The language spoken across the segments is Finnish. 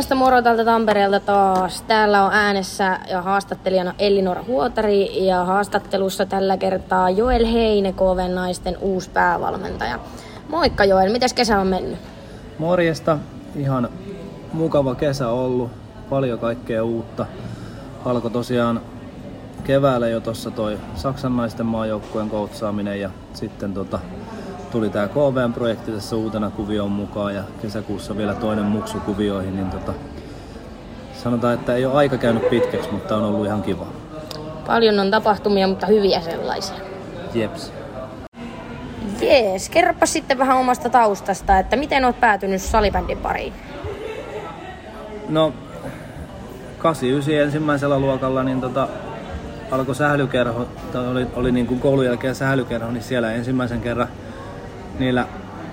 Morjesta moro täältä Tampereelta taas. Täällä on äänessä ja haastattelijana Elinora Huotari ja haastattelussa tällä kertaa Joel Heine, KV naisten uusi päävalmentaja. Moikka Joel, mitäs kesä on mennyt? Morjesta, ihan mukava kesä ollut, paljon kaikkea uutta. Alkoi tosiaan keväällä jo tuossa toi Saksan naisten maajoukkueen koutsaaminen ja sitten tota, tuli tämä KVM-projekti tässä uutena kuvioon mukaan ja kesäkuussa vielä toinen muksu kuvioihin, niin tota, sanotaan, että ei ole aika käynyt pitkäksi, mutta on ollut ihan kiva. Paljon on tapahtumia, mutta hyviä sellaisia. Jeps. Jees, kerropa sitten vähän omasta taustasta, että miten olet päätynyt salibändin pariin? No, 89 ensimmäisellä luokalla niin tota, alkoi sählykerho, tai oli, oli niin kuin koulun jälkeen sählykerho, niin siellä ensimmäisen kerran niillä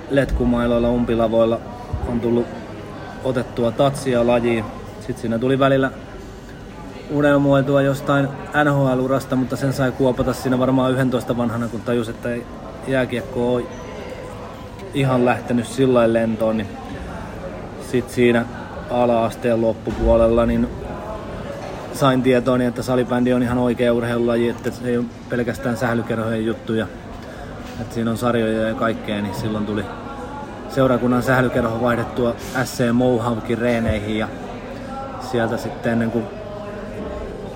letkumailoilla, umpilavoilla on tullut otettua tatsia lajiin. Sitten siinä tuli välillä unelmoitua jostain NHL-urasta, mutta sen sai kuopata siinä varmaan 11 vanhana, kun tajus, että ei jääkiekko ole ihan lähtenyt sillä lentoon, niin sitten siinä ala-asteen loppupuolella niin sain tietoa, että salibändi on ihan oikea urheilulaji, että se ei ole pelkästään sählykerhojen juttuja että siinä on sarjoja ja kaikkea, niin silloin tuli seurakunnan sählykerho vaihdettua SC Mouhavkin reeneihin ja sieltä sitten ennen kuin,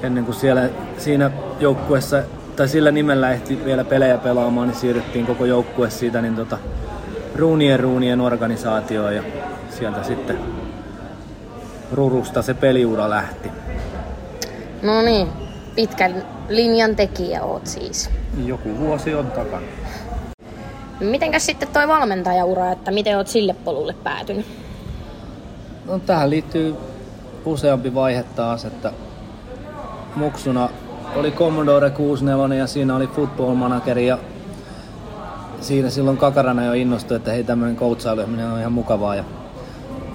ennen kuin siellä, siinä joukkuessa tai sillä nimellä ehti vielä pelejä pelaamaan, niin siirryttiin koko joukkue siitä niin tota, ruunien ruunien organisaatioon ja sieltä sitten Rurusta se peliura lähti. No niin, pitkän linjan tekijä oot siis. Joku vuosi on takana. Mitenkäs sitten toi valmentajaura, että miten oot sille polulle päätynyt? No tähän liittyy useampi vaihe taas, että muksuna oli Commodore 64 ja siinä oli Football Manager ja siinä silloin kakarana jo innostui, että hei tämmöinen coachailu on ihan mukavaa ja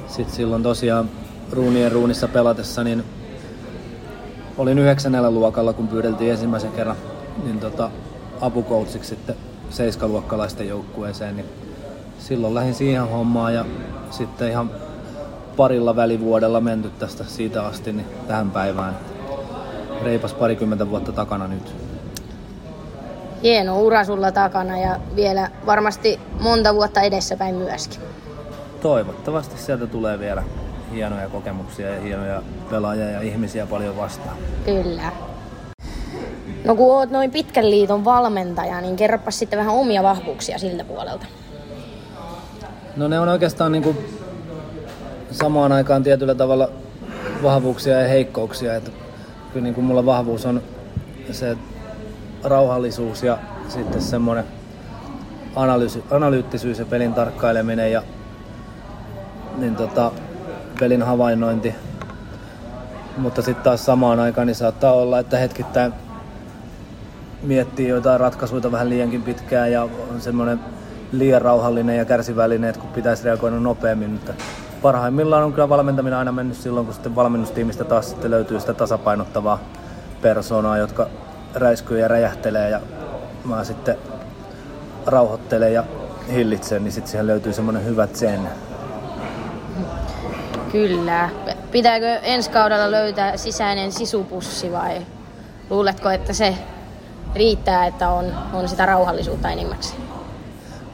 sitten silloin tosiaan ruunien ruunissa pelatessa niin olin yhdeksännellä luokalla, kun pyydeltiin ensimmäisen kerran niin tota, apukoutsiksi sitten seiskaluokkalaisten joukkueeseen, niin silloin lähdin siihen hommaan ja sitten ihan parilla välivuodella menty tästä siitä asti niin tähän päivään. Reipas parikymmentä vuotta takana nyt. Hieno ura sulla takana ja vielä varmasti monta vuotta edessäpäin myöskin. Toivottavasti sieltä tulee vielä hienoja kokemuksia ja hienoja pelaajia ja ihmisiä paljon vastaan. Kyllä. No kun oot noin pitkän liiton valmentaja, niin kerropa sitten vähän omia vahvuuksia siltä puolelta. No ne on oikeastaan niin kuin samaan aikaan tietyllä tavalla vahvuuksia ja heikkouksia. Että kyllä niin kuin mulla vahvuus on se rauhallisuus ja sitten semmoinen analyysi, analyyttisyys ja pelin tarkkaileminen ja niin tota, pelin havainnointi. Mutta sitten taas samaan aikaan niin saattaa olla, että hetkittäin miettii jotain ratkaisuja vähän liiankin pitkään ja on semmoinen liian rauhallinen ja kärsivällinen, että kun pitäisi reagoida nopeammin. Mutta parhaimmillaan on kyllä valmentaminen aina mennyt silloin, kun sitten valmennustiimistä taas sitten löytyy sitä tasapainottavaa persoonaa, jotka räiskyy ja räjähtelee ja mä sitten rauhoittelen ja hillitsen, niin sitten siihen löytyy semmoinen hyvä zen. Kyllä. Pitääkö ensi kaudella löytää sisäinen sisupussi vai luuletko, että se riittää, että on, on sitä rauhallisuutta enimmäkseen?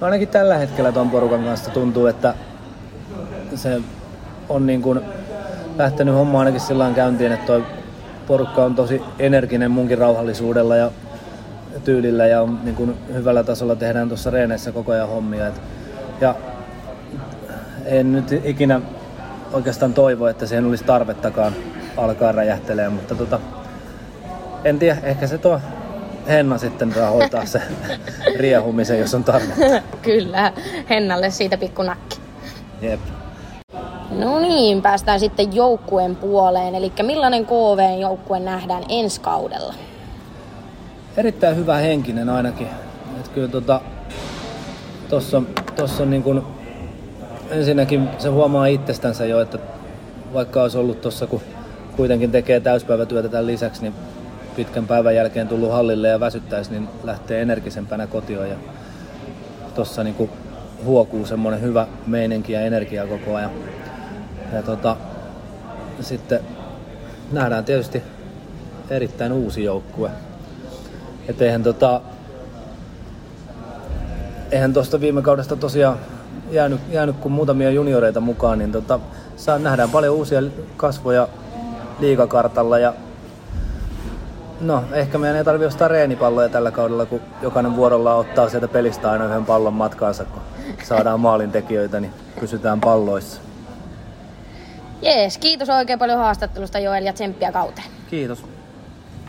No ainakin tällä hetkellä tuon porukan kanssa tuntuu, että se on niin kuin lähtenyt homma ainakin sillä käyntiin, että toi porukka on tosi energinen munkin rauhallisuudella ja tyylillä ja on niin kuin hyvällä tasolla tehdään tuossa reeneissä koko ajan hommia. Et, ja en nyt ikinä oikeastaan toivo, että siihen olisi tarvettakaan alkaa räjähtelee, mutta tota, en tiedä, ehkä se tuo Henna sitten rahoittaa se riehumisen, jos on tarve. Kyllä, Hennalle siitä pikku nakki. Jep. No niin, päästään sitten joukkueen puoleen. Eli millainen KV-joukkue nähdään ensi kaudella? Erittäin hyvä henkinen ainakin. Et kyllä tota, tossa, tossa on niin kun, ensinnäkin se huomaa itsestänsä jo, että vaikka olisi ollut tuossa, kun kuitenkin tekee täyspäivätyötä tämän lisäksi, niin pitkän päivän jälkeen tullut hallille ja väsyttäisi, niin lähtee energisempänä kotioon. Ja tossa niin huokuu semmoinen hyvä meininki ja energia koko ajan. Ja tota, sitten nähdään tietysti erittäin uusi joukkue. Et eihän tota, eihän tuosta viime kaudesta tosiaan jäänyt, jäänyt kuin muutamia junioreita mukaan, niin tota, saa, nähdään paljon uusia kasvoja liikakartalla ja No, ehkä meidän ei tarvitse ostaa reenipalloja tällä kaudella, kun jokainen vuorolla ottaa sieltä pelistä aina yhden pallon matkaansa, kun saadaan maalintekijöitä, niin pysytään palloissa. Jees, kiitos oikein paljon haastattelusta Joel ja tsemppiä kauteen. Kiitos.